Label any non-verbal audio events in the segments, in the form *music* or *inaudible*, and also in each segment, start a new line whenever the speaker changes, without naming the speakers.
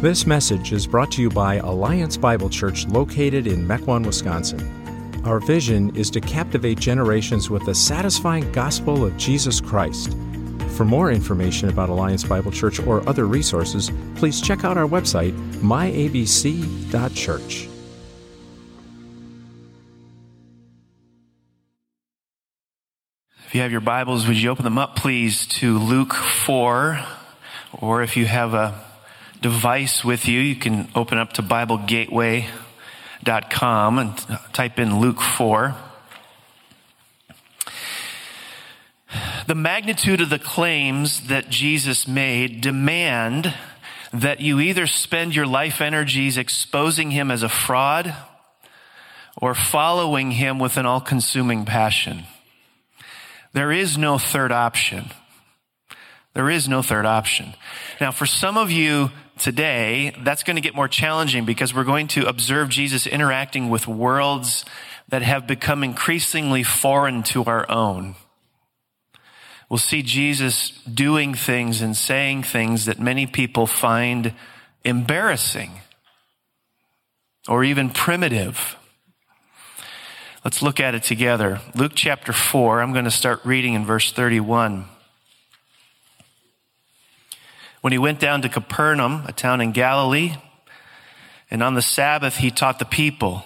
This message is brought to you by Alliance Bible Church located in Mequon, Wisconsin. Our vision is to captivate generations with the satisfying gospel of Jesus Christ. For more information about Alliance Bible Church or other resources, please check out our website, myabc.church.
If you have your Bibles, would you open them up, please, to Luke 4? Or if you have a device with you, you can open up to BibleGateway.com and type in Luke 4. The magnitude of the claims that Jesus made demand that you either spend your life energies exposing him as a fraud or following him with an all consuming passion. There is no third option. There is no third option. Now, for some of you today, that's going to get more challenging because we're going to observe Jesus interacting with worlds that have become increasingly foreign to our own. We'll see Jesus doing things and saying things that many people find embarrassing or even primitive. Let's look at it together. Luke chapter 4, I'm going to start reading in verse 31. When he went down to Capernaum, a town in Galilee, and on the Sabbath he taught the people.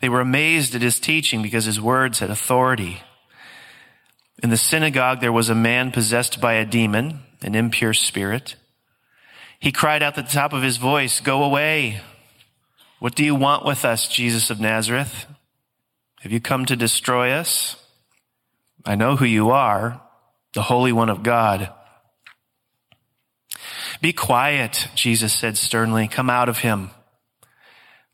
They were amazed at his teaching because his words had authority. In the synagogue there was a man possessed by a demon, an impure spirit. He cried out at the top of his voice, Go away! What do you want with us, Jesus of Nazareth? Have you come to destroy us? I know who you are, the Holy One of God. Be quiet, Jesus said sternly. Come out of him.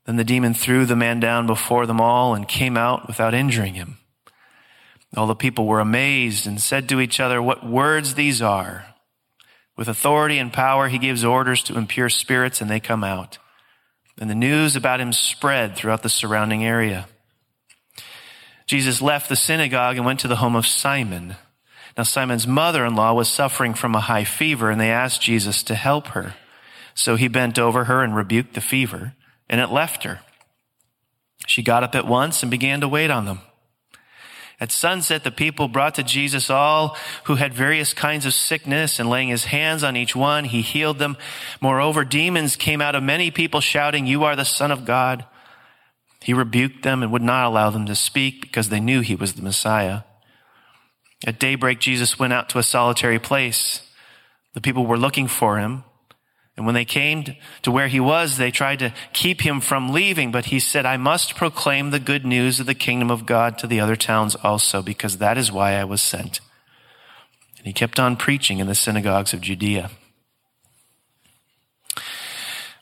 Then the demon threw the man down before them all and came out without injuring him. All the people were amazed and said to each other, What words these are! With authority and power, he gives orders to impure spirits and they come out. And the news about him spread throughout the surrounding area. Jesus left the synagogue and went to the home of Simon. Now, Simon's mother in law was suffering from a high fever, and they asked Jesus to help her. So he bent over her and rebuked the fever, and it left her. She got up at once and began to wait on them. At sunset, the people brought to Jesus all who had various kinds of sickness, and laying his hands on each one, he healed them. Moreover, demons came out of many people shouting, You are the Son of God. He rebuked them and would not allow them to speak because they knew he was the Messiah. At daybreak, Jesus went out to a solitary place. The people were looking for him. And when they came to where he was, they tried to keep him from leaving, but he said, I must proclaim the good news of the kingdom of God to the other towns also, because that is why I was sent. And he kept on preaching in the synagogues of Judea.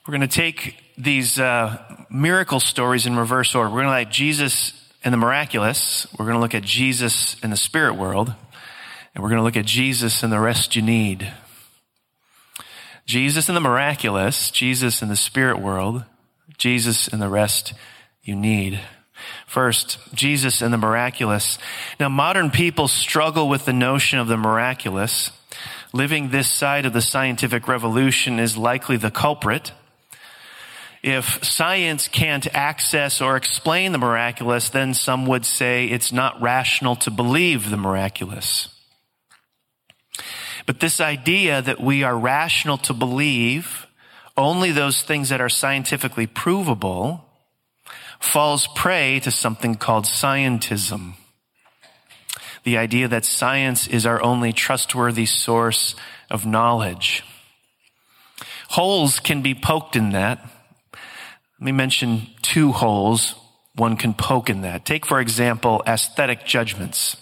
We're going to take these uh, miracle stories in reverse order. We're going to let Jesus and the miraculous. We're going to look at Jesus in the spirit world. And we're going to look at Jesus and the rest you need. Jesus and the miraculous, Jesus in the spirit world, Jesus and the rest you need. First, Jesus and the miraculous. Now, modern people struggle with the notion of the miraculous. Living this side of the scientific revolution is likely the culprit. If science can't access or explain the miraculous, then some would say it's not rational to believe the miraculous. But this idea that we are rational to believe only those things that are scientifically provable falls prey to something called scientism. The idea that science is our only trustworthy source of knowledge. Holes can be poked in that. Let me mention two holes one can poke in that. Take, for example, aesthetic judgments.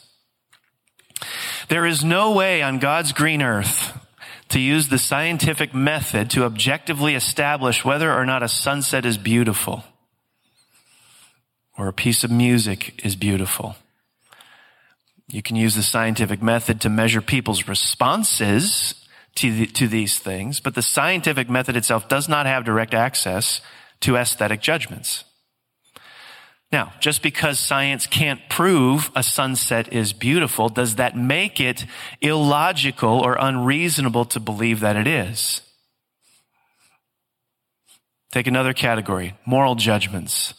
There is no way on God's green earth to use the scientific method to objectively establish whether or not a sunset is beautiful or a piece of music is beautiful. You can use the scientific method to measure people's responses to, the, to these things, but the scientific method itself does not have direct access to aesthetic judgments. Now, just because science can't prove a sunset is beautiful, does that make it illogical or unreasonable to believe that it is? Take another category moral judgments.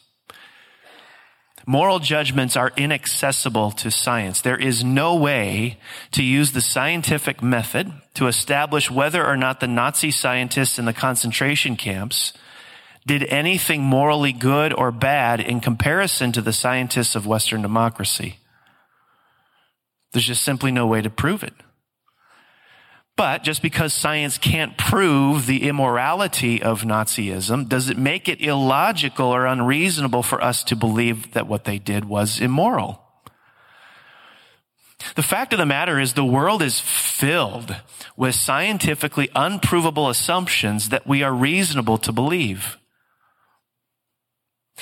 Moral judgments are inaccessible to science. There is no way to use the scientific method to establish whether or not the Nazi scientists in the concentration camps did anything morally good or bad in comparison to the scientists of Western democracy. There's just simply no way to prove it. But just because science can't prove the immorality of Nazism, does it make it illogical or unreasonable for us to believe that what they did was immoral? The fact of the matter is the world is filled with scientifically unprovable assumptions that we are reasonable to believe.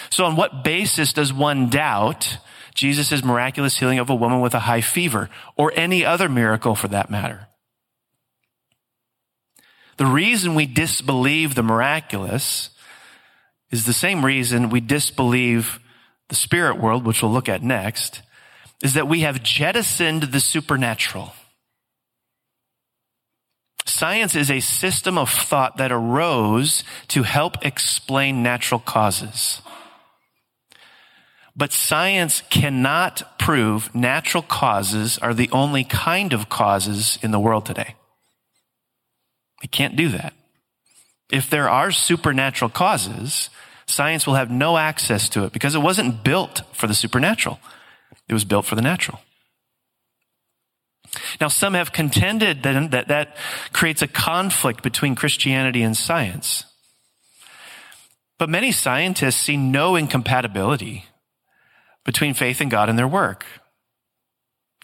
So on what basis does one doubt Jesus' miraculous healing of a woman with a high fever or any other miracle for that matter? The reason we disbelieve the miraculous is the same reason we disbelieve the spirit world, which we'll look at next, is that we have jettisoned the supernatural. Science is a system of thought that arose to help explain natural causes. But science cannot prove natural causes are the only kind of causes in the world today. It can't do that. If there are supernatural causes, science will have no access to it because it wasn't built for the supernatural. It was built for the natural. Now, some have contended that that, that creates a conflict between Christianity and science. But many scientists see no incompatibility between faith and God and their work.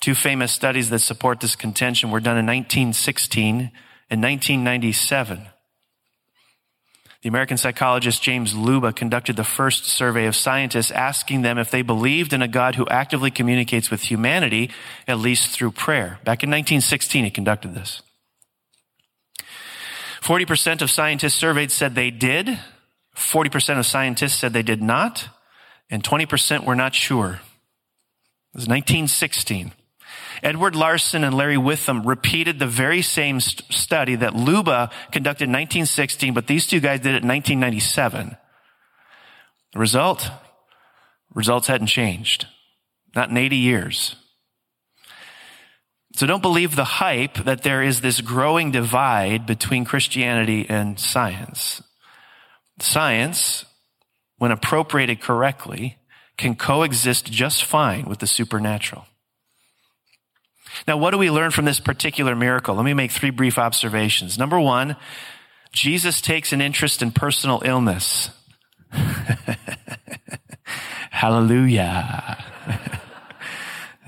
Two famous studies that support this contention were done in 1916 and 1997, the American psychologist James Leuba conducted the first survey of scientists asking them if they believed in a God who actively communicates with humanity, at least through prayer. Back in 1916, he conducted this. 40% of scientists surveyed said they did. 40% of scientists said they did not. And 20% were not sure. It was 1916. Edward Larson and Larry Witham repeated the very same st- study that Leuba conducted in 1916, but these two guys did it in 1997. The result? Results hadn't changed. Not in 80 years. So don't believe the hype that there is this growing divide between Christianity and science. Science, when appropriated correctly, can coexist just fine with the supernatural. Now, what do we learn from this particular miracle? Let me make three brief observations. Number one, Jesus takes an interest in personal illness. *laughs* Hallelujah.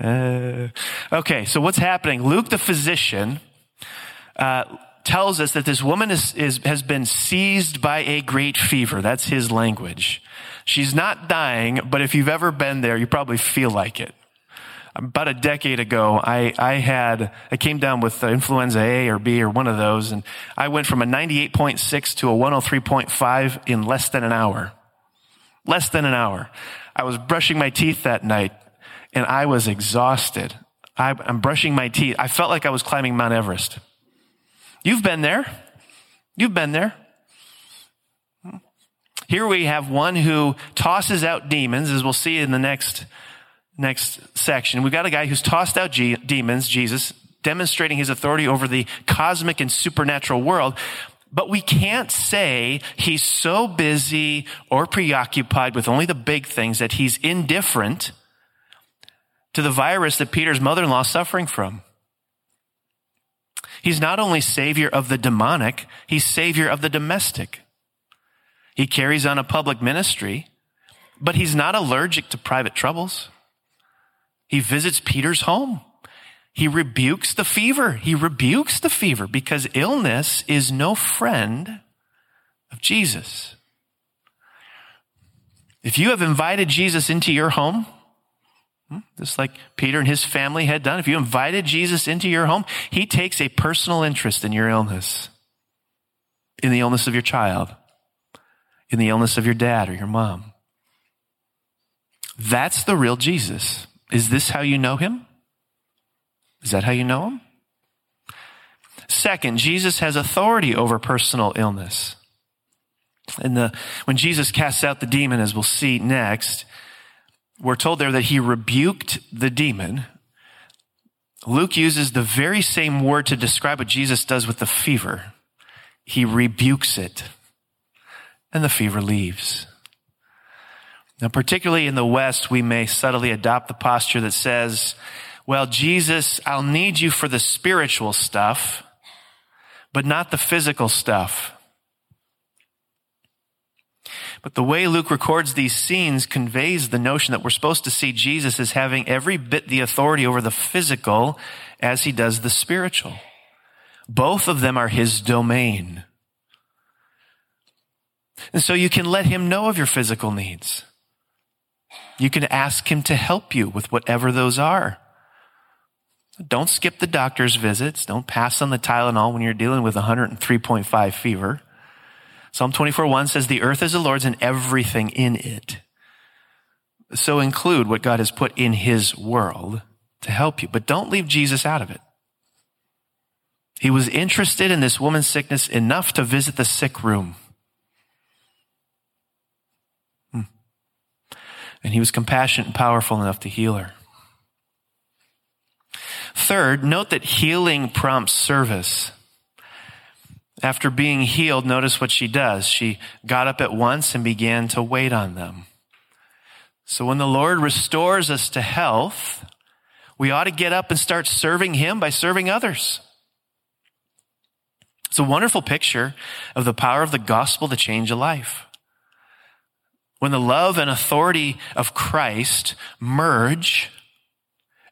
*laughs* uh, okay, so what's happening? Luke, the physician, uh, tells us that this woman is, is, has been seized by a great fever. That's his language. She's not dying, but if you've ever been there, you probably feel like it about a decade ago, I, I had, I came down with influenza A or B or one of those, and I went from a 98.6 to a 103.5 in less than an hour. Less than an hour. I was brushing my teeth that night, and I was exhausted. I, I'm brushing my teeth. I felt like I was climbing Mount Everest. You've been there. You've been there. Here we have one who tosses out demons, as we'll see in the next next section, we've got a guy who's tossed out G- demons, Jesus, demonstrating his authority over the cosmic and supernatural world. But we can't say he's so busy or preoccupied with only the big things that he's indifferent to the virus that Peter's mother-in-law is suffering from. He's not only savior of the demonic, he's savior of the domestic. He carries on a public ministry, but he's not allergic to private troubles. He visits Peter's home. He rebukes the fever. He rebukes the fever because illness is no friend of Jesus. If you have invited Jesus into your home, just like Peter and his family had done, if you invited Jesus into your home, he takes a personal interest in your illness, in the illness of your child, in the illness of your dad or your mom. That's the real Jesus. Is this how you know him? Is that how you know him? Second, Jesus has authority over personal illness. And the, when Jesus casts out the demon, as we'll see next, we're told there that he rebuked the demon. Luke uses the very same word to describe what Jesus does with the fever. He rebukes it, and the fever leaves. Now, particularly in the West, we may subtly adopt the posture that says, well, Jesus, I'll need you for the spiritual stuff, but not the physical stuff. But the way Luke records these scenes conveys the notion that we're supposed to see Jesus as having every bit the authority over the physical as he does the spiritual. Both of them are his domain. And so you can let him know of your physical needs. You can ask him to help you with whatever those are. Don't skip the doctor's visits. Don't pass on the Tylenol when you're dealing with 103.5 fever. Psalm 24 1 says, The earth is the Lord's and everything in it. So include what God has put in his world to help you, but don't leave Jesus out of it. He was interested in this woman's sickness enough to visit the sick room. Hmm. And he was compassionate and powerful enough to heal her. Third, note that healing prompts service. After being healed, notice what she does. She got up at once and began to wait on them. So when the Lord restores us to health, we ought to get up and start serving Him by serving others. It's a wonderful picture of the power of the gospel to change a life. When the love and authority of Christ merge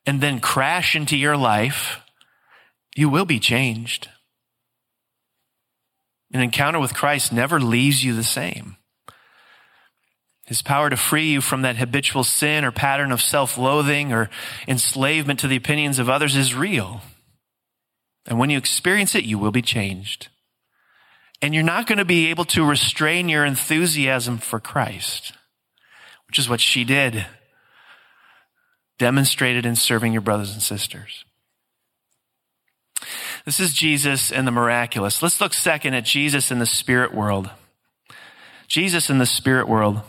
and then crash into your life, you will be changed. An encounter with Christ never leaves you the same. His power to free you from that habitual sin or pattern of self loathing or enslavement to the opinions of others is real. And when you experience it, you will be changed. And you're not going to be able to restrain your enthusiasm for Christ, which is what she did, demonstrated in serving your brothers and sisters. This is Jesus and the miraculous. Let's look second at Jesus in the spirit world. Jesus in the spirit world.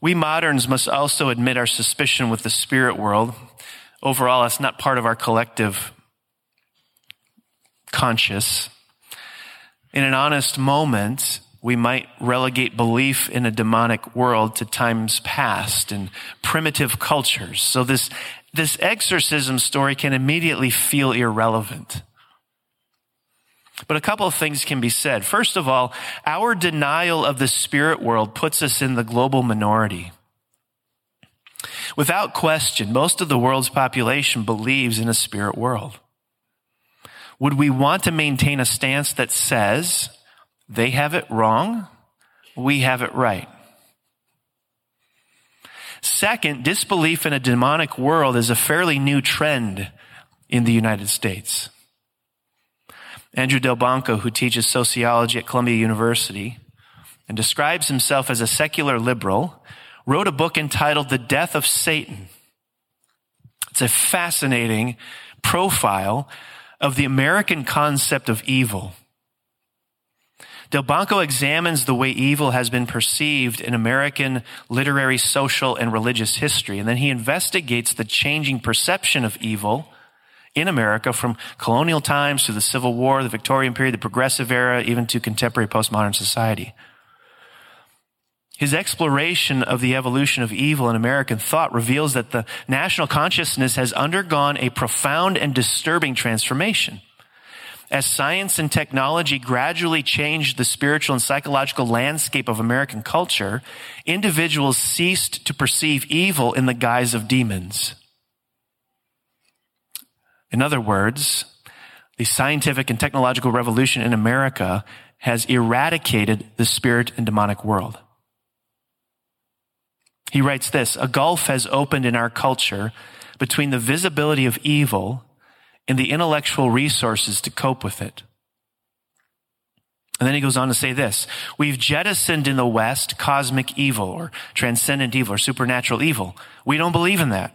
We moderns must also admit our suspicion with the spirit world. Overall, it's not part of our collective conscious. In an honest moment, we might relegate belief in a demonic world to times past and primitive cultures. So this this exorcism story can immediately feel irrelevant. But a couple of things can be said. First of all, our denial of the spirit world puts us in the global minority. Without question, most of the world's population believes in a spirit world. Would we want to maintain a stance that says they have it wrong, we have it right? Second, disbelief in a demonic world is a fairly new trend in the United States. Andrew Delbanco, who teaches sociology at Columbia University and describes himself as a secular liberal, wrote a book entitled The Death of Satan. It's a fascinating profile of the American concept of evil Delbanco examines the way evil has been perceived in American literary, social, and religious history. And then he investigates the changing perception of evil in America from colonial times to the Civil War, the Victorian period, the Progressive era, even to contemporary postmodern society. His exploration of the evolution of evil in American thought reveals that the national consciousness has undergone a profound and disturbing transformation as science and technology gradually changed the spiritual and psychological landscape of American culture, individuals ceased to perceive evil in the guise of demons. In other words, the scientific and technological revolution in America has eradicated the spirit and demonic world. He writes this, a gulf has opened in our culture between the visibility of evil and the intellectual resources to cope with it. And then he goes on to say this We've jettisoned in the West cosmic evil or transcendent evil or supernatural evil. We don't believe in that.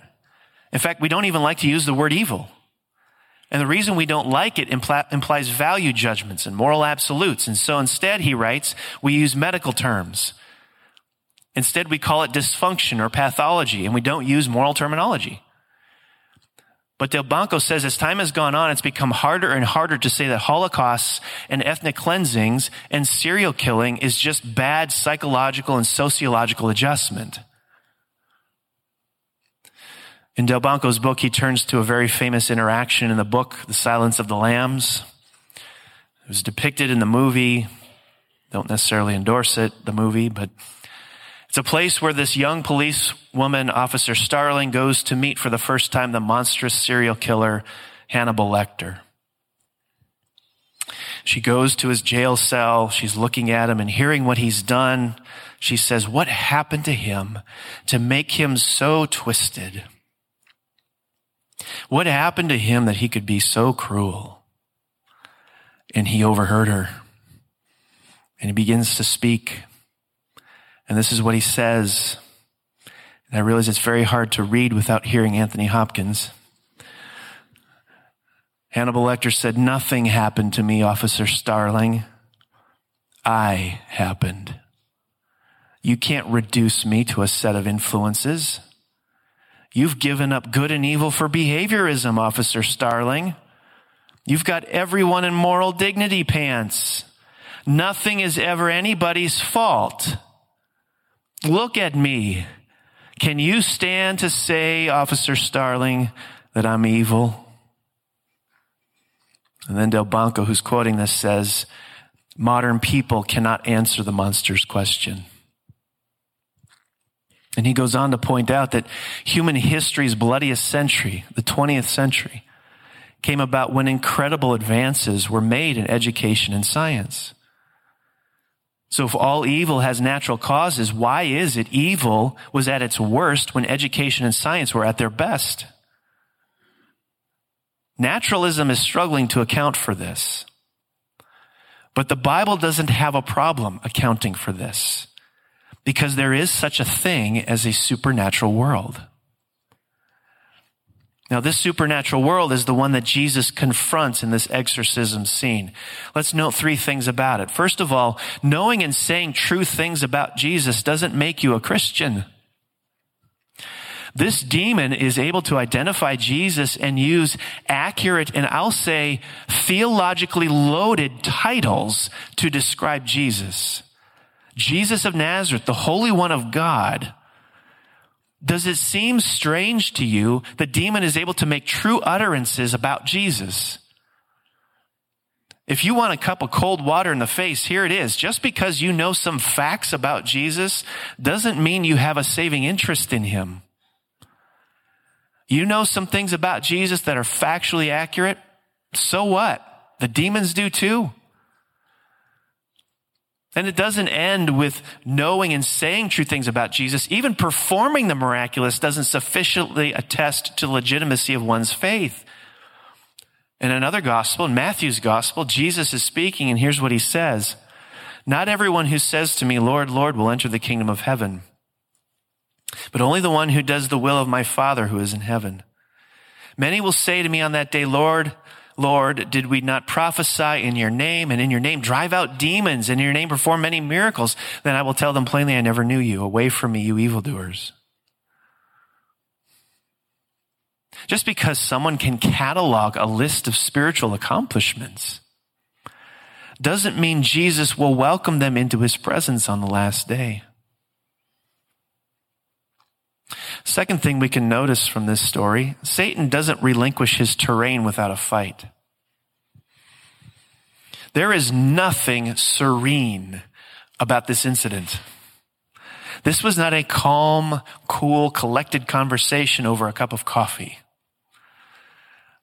In fact, we don't even like to use the word evil. And the reason we don't like it impl- implies value judgments and moral absolutes. And so instead, he writes, we use medical terms. Instead, we call it dysfunction or pathology, and we don't use moral terminology. But Delbanco says as time has gone on, it's become harder and harder to say that holocausts and ethnic cleansings and serial killing is just bad psychological and sociological adjustment. In Delbanco's book, he turns to a very famous interaction in the book, The Silence of the Lambs. It was depicted in the movie. Don't necessarily endorse it, the movie, but it's a place where this young police woman, Officer Starling, goes to meet for the first time the monstrous serial killer, Hannibal Lecter. She goes to his jail cell. She's looking at him and hearing what he's done. She says, What happened to him to make him so twisted? What happened to him that he could be so cruel? And he overheard her. And he begins to speak. And this is what he says. And I realize it's very hard to read without hearing Anthony Hopkins. Hannibal Lecter said, Nothing happened to me, Officer Starling. I happened. You can't reduce me to a set of influences. You've given up good and evil for behaviorism, Officer Starling. You've got everyone in moral dignity pants. Nothing is ever anybody's fault. Look at me. Can you stand to say, Officer Starling, that I'm evil? And then Delbanco, who's quoting this, says, modern people cannot answer the monster's question. And he goes on to point out that human history's bloodiest century, the 20th century, came about when incredible advances were made in education and science. So if all evil has natural causes, why is it evil was at its worst when education and science were at their best? Naturalism is struggling to account for this. But the Bible doesn't have a problem accounting for this because there is such a thing as a supernatural world. Now, this supernatural world is the one that Jesus confronts in this exorcism scene. Let's note three things about it. First of all, knowing and saying true things about Jesus doesn't make you a Christian. This demon is able to identify Jesus and use accurate and I'll say theologically loaded titles to describe Jesus. Jesus of Nazareth, the Holy One of God. Does it seem strange to you the demon is able to make true utterances about Jesus? If you want a cup of cold water in the face, here it is. Just because you know some facts about Jesus doesn't mean you have a saving interest in him. You know some things about Jesus that are factually accurate. So what? The demons do too. And it doesn't end with knowing and saying true things about Jesus. Even performing the miraculous doesn't sufficiently attest to the legitimacy of one's faith. In another gospel, in Matthew's gospel, Jesus is speaking and here's what he says. Not everyone who says to me, Lord, Lord, will enter the kingdom of heaven, but only the one who does the will of my Father who is in heaven. Many will say to me on that day, Lord, Lord, did we not prophesy in your name and in your name drive out demons and in your name perform many miracles? Then I will tell them plainly, I never knew you. Away from me, you evildoers. Just because someone can catalog a list of spiritual accomplishments doesn't mean Jesus will welcome them into his presence on the last day. Second thing we can notice from this story Satan doesn't relinquish his terrain without a fight. There is nothing serene about this incident. This was not a calm, cool, collected conversation over a cup of coffee.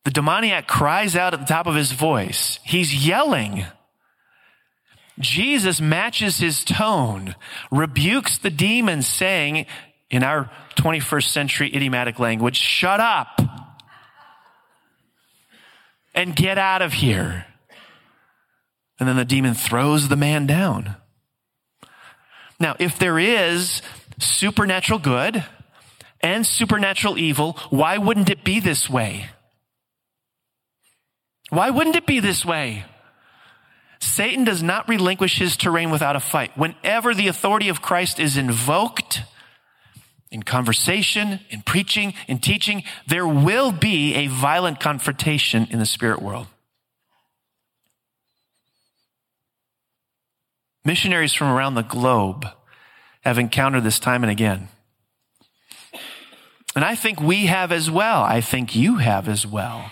The demoniac cries out at the top of his voice. He's yelling. Jesus matches his tone, rebukes the demon, saying, in our 21st century idiomatic language, shut up and get out of here. And then the demon throws the man down. Now, if there is supernatural good and supernatural evil, why wouldn't it be this way? Why wouldn't it be this way? Satan does not relinquish his terrain without a fight. Whenever the authority of Christ is invoked in conversation, in preaching, in teaching, there will be a violent confrontation in the spirit world. Missionaries from around the globe have encountered this time and again. And I think we have as well. I think you have as well.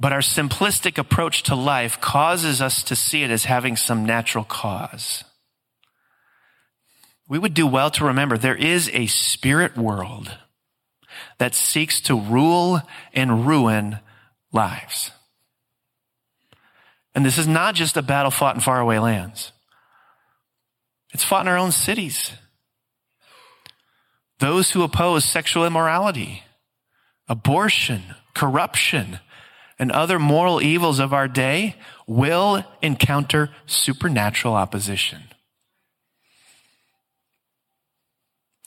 But our simplistic approach to life causes us to see it as having some natural cause. We would do well to remember there is a spirit world that seeks to rule and ruin lives. And this is not just a battle fought in faraway lands. It's fought in our own cities. Those who oppose sexual immorality, abortion, corruption, and other moral evils of our day will encounter supernatural opposition.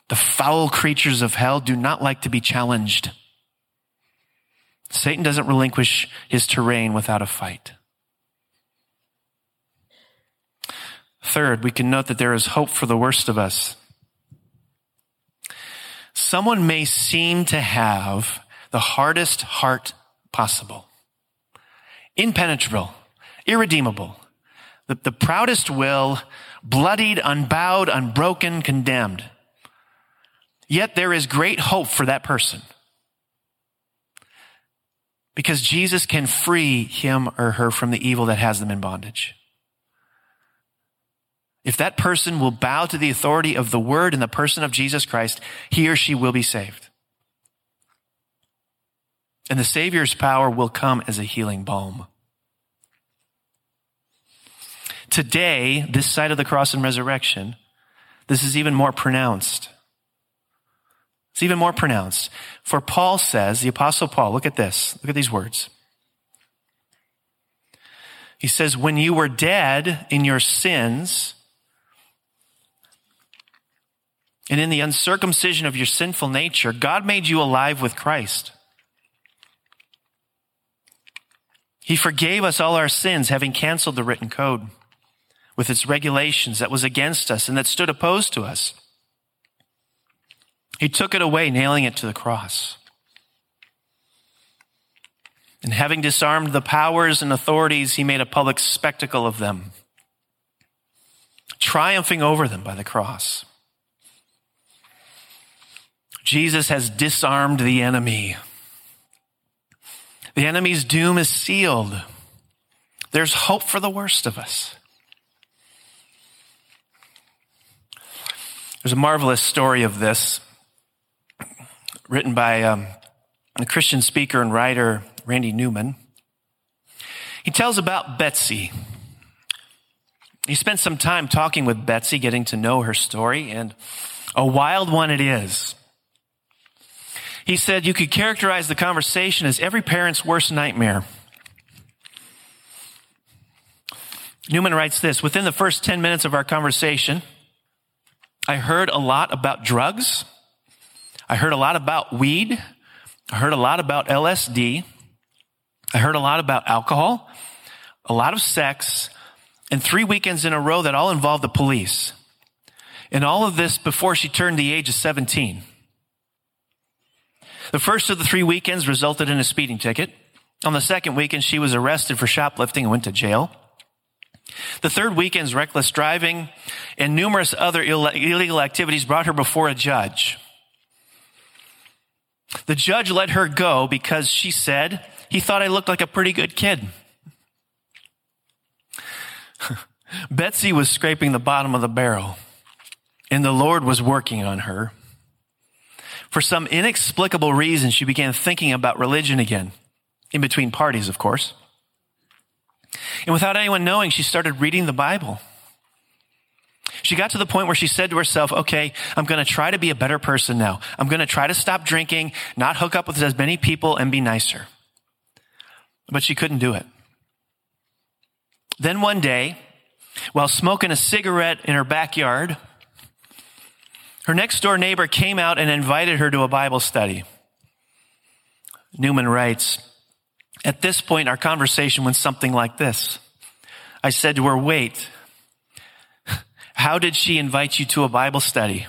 The foul creatures of hell do not like to be challenged. Satan doesn't relinquish his terrain without a fight. Third, we can note that there is hope for the worst of us. Someone may seem to have the hardest heart possible, impenetrable, irredeemable, the, the proudest will, bloodied, unbowed, unbroken, condemned. Yet there is great hope for that person. Because Jesus can free him or her from the evil that has them in bondage. If that person will bow to the authority of the word and the person of Jesus Christ, he or she will be saved. And the Savior's power will come as a healing balm. Today, this side of the cross and resurrection, this is even more pronounced. It's even more pronounced. For Paul says, the apostle Paul, look at this. Look at these words. He says, when you were dead in your sins, and in the uncircumcision of your sinful nature, God made you alive with Christ. He forgave us all our sins, having canceled the written code with its regulations that was against us and that stood opposed to us. He took it away, nailing it to the cross. And having disarmed the powers and authorities, he made a public spectacle of them, triumphing over them by the cross. Jesus has disarmed the enemy. The enemy's doom is sealed. There's hope for the worst of us. There's a marvelous story of this written by um, a Christian speaker and writer, Randy Newman. He tells about Betsy. He spent some time talking with Betsy, getting to know her story, and a wild one it is. He said you could characterize the conversation as every parent's worst nightmare. Newman writes this Within the first 10 minutes of our conversation, I heard a lot about drugs. I heard a lot about weed. I heard a lot about LSD. I heard a lot about alcohol, a lot of sex, and three weekends in a row that all involved the police. And all of this before she turned the age of 17. The first of the three weekends resulted in a speeding ticket. On the second weekend, she was arrested for shoplifting and went to jail. The third weekend's reckless driving and numerous other illegal activities brought her before a judge. The judge let her go because she said he thought I looked like a pretty good kid. *laughs* Betsy was scraping the bottom of the barrel, and the Lord was working on her. For some inexplicable reason, she began thinking about religion again, in between parties, of course. And without anyone knowing, she started reading the Bible. She got to the point where she said to herself, okay, I'm going to try to be a better person now. I'm going to try to stop drinking, not hook up with as many people, and be nicer. But she couldn't do it. Then one day, while smoking a cigarette in her backyard, Her next door neighbor came out and invited her to a Bible study. Newman writes, At this point, our conversation went something like this. I said to her, Wait, how did she invite you to a Bible study?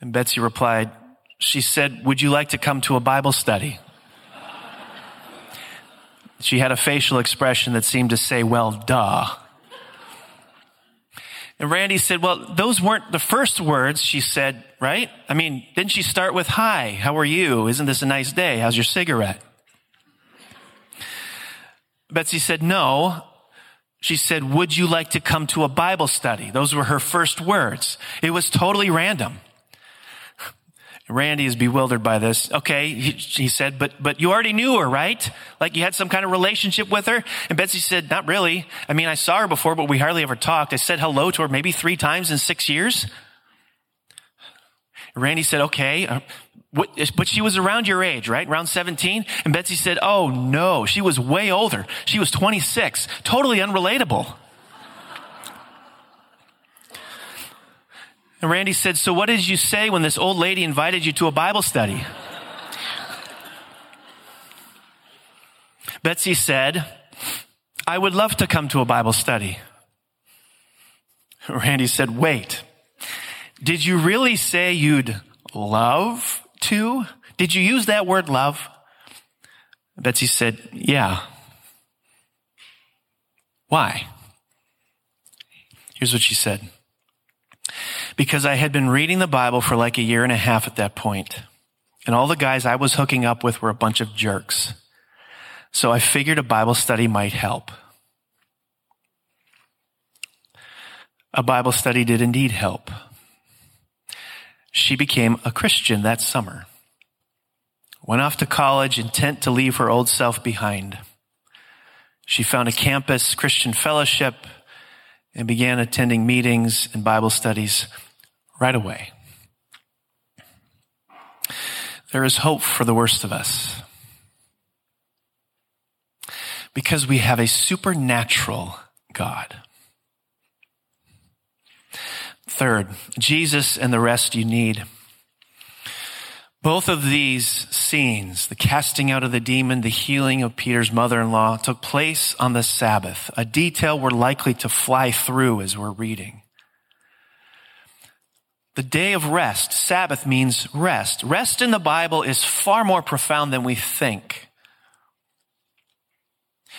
And Betsy replied, She said, Would you like to come to a Bible study? she had a facial expression that seemed to say, Well, duh. And Randy said, Well, those weren't the first words she said, right? I mean, didn't she start with, Hi, how are you? Isn't this a nice day? How's your cigarette? Betsy said, No. She said, Would you like to come to a Bible study? Those were her first words. It was totally random. Randy is bewildered by this. Okay, he, he, said, but, but you already knew her, right? Like you had some kind of relationship with her? And Betsy said, not really. I mean, I saw her before, but we hardly ever talked. I said hello to her maybe three times in six years. Randy said, okay, uh, but she was around your age, right? Around 17? And Betsy said, oh no, she was way older. She was 26. Totally unrelatable. And Randy said, So what did you say when this old lady invited you to a Bible study? Betsy said, I would love to come to a Bible study. Randy said, Wait, did you really say you'd love to? Did you use that word love? Betsy said, Yeah. Why? Here's what she said because I had been reading the Bible for like a year and a half at that point, and all the guys I was hooking up with were a bunch of jerks. So I figured a Bible study might help. A Bible study did indeed help. She became a Christian that summer. Went off to college intent to leave her old self behind. She found a campus Christian fellowship and began attending meetings and Bible studies right away. There is hope for the worst of us because we have a supernatural God. Third, Jesus and the rest you need. Both of these scenes, the casting out of the demon, the healing of Peter's mother-in-law, took place on the Sabbath, a detail we're likely to fly through as we're reading. The day of rest, Sabbath means rest. Rest in the Bible is far more profound than we think.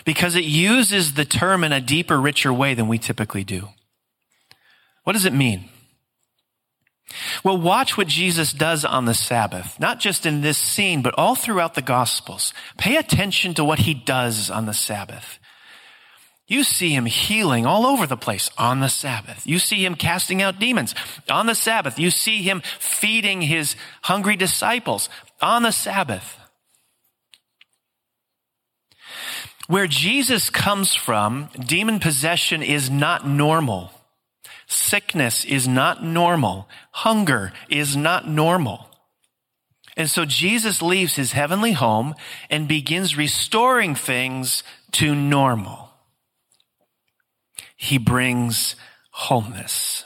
Because it uses the term in a deeper, richer way than we typically do. What does it mean? Well, watch what Jesus does on the Sabbath, not just in this scene, but all throughout the Gospels. Pay attention to what he does on the Sabbath. You see him healing all over the place on the Sabbath. You see him casting out demons on the Sabbath. You see him feeding his hungry disciples on the Sabbath. Where Jesus comes from, demon possession is not normal. Sickness is not normal. Hunger is not normal. And so Jesus leaves his heavenly home and begins restoring things to normal he brings wholeness.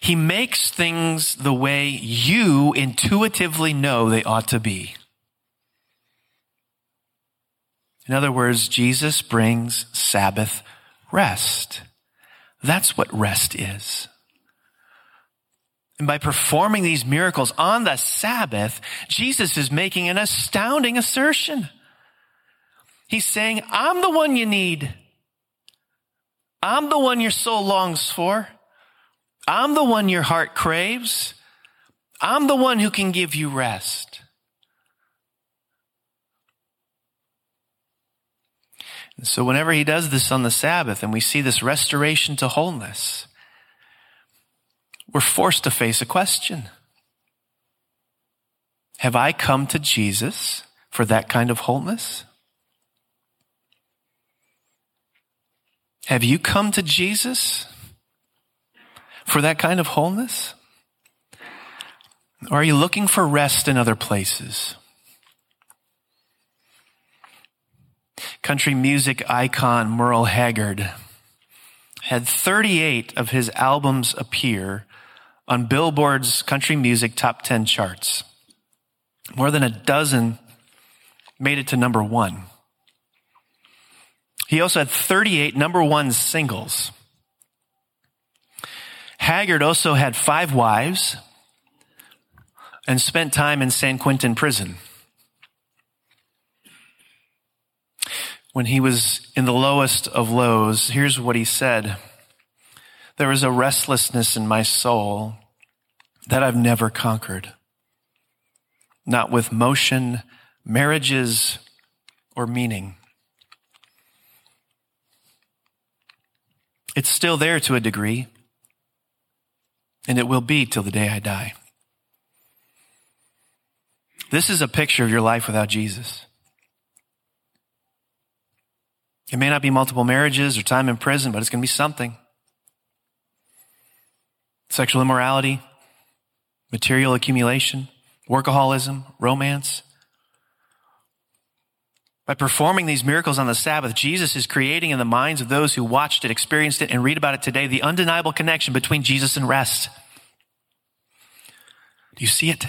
He makes things the way you intuitively know they ought to be. In other words, Jesus brings Sabbath rest. That's what rest is. And by performing these miracles on the Sabbath, Jesus is making an astounding assertion. He's saying, I'm the one you need. I'm the one your soul longs for. I'm the one your heart craves. I'm the one who can give you rest. And so, whenever he does this on the Sabbath and we see this restoration to wholeness, we're forced to face a question Have I come to Jesus for that kind of wholeness? Have you come to Jesus for that kind of wholeness? Or are you looking for rest in other places? Country music icon Merle Haggard had 38 of his albums appear on Billboard's country music top 10 charts. More than a dozen made it to number one. He also had 38 number one singles. Haggard also had five wives and spent time in San Quentin prison. When he was in the lowest of lows, here's what he said. There is a restlessness in my soul that I've never conquered. Not with motion, marriages, or meaning. It's still there to a degree, and it will be till the day I die. This is a picture of your life without Jesus. It may not be multiple marriages or time in prison, but it's going to be something. Sexual immorality, material accumulation, workaholism, romance. By performing these miracles on the Sabbath, Jesus is creating in the minds of those who watched it, experienced it, and read about it today the undeniable connection between Jesus and rest. Do you see it?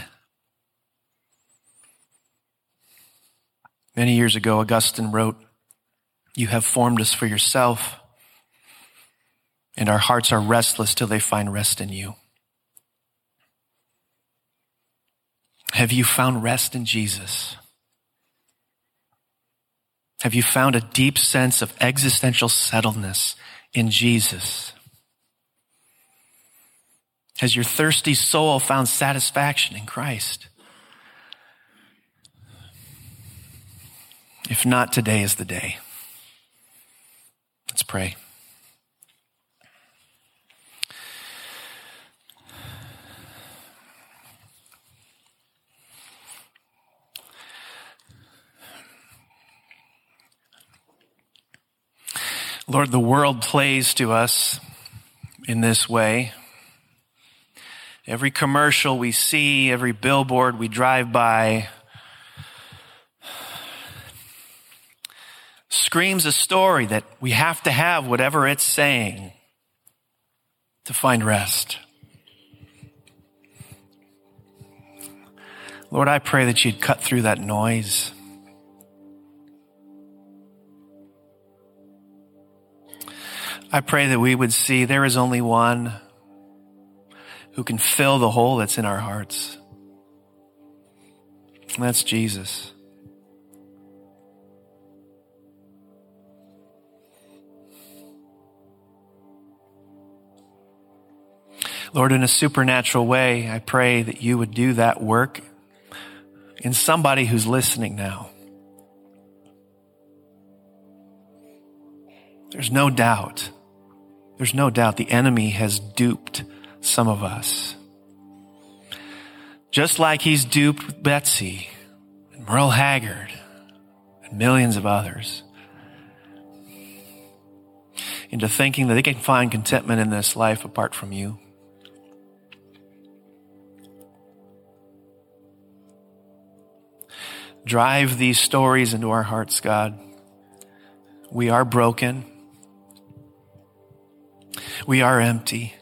Many years ago, Augustine wrote, You have formed us for yourself, and our hearts are restless till they find rest in you. Have you found rest in Jesus? Have you found a deep sense of existential settledness in Jesus? Has your thirsty soul found satisfaction in Christ? If not, today is the day. Let's pray. Lord, the world plays to us in this way. Every commercial we see, every billboard we drive by, screams a story that we have to have whatever it's saying to find rest. Lord, I pray that you'd cut through that noise. I pray that we would see there is only one who can fill the hole that's in our hearts. And that's Jesus. Lord, in a supernatural way, I pray that you would do that work in somebody who's listening now. There's no doubt there's no doubt the enemy has duped some of us. Just like he's duped Betsy and Merle Haggard and millions of others into thinking that they can find contentment in this life apart from you. Drive these stories into our hearts, God. We are broken. We are empty.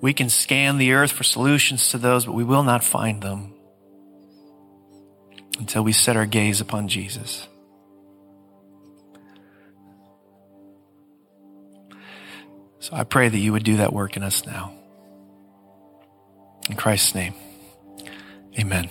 We can scan the earth for solutions to those, but we will not find them until we set our gaze upon Jesus. So I pray that you would do that work in us now. In Christ's name, amen.